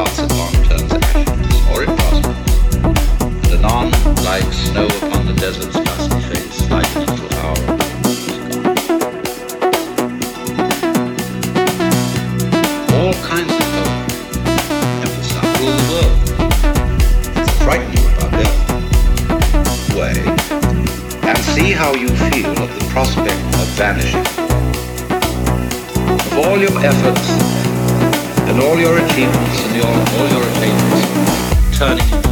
hearts upon turns or. And anon, like snow upon the desert's dusty face, lightening to our All kinds of hope emphasize the world. It's frightening you about death. Way and see how you feel at the prospect of vanishing. Of all your efforts all your achievements and your, all your attainments. Turning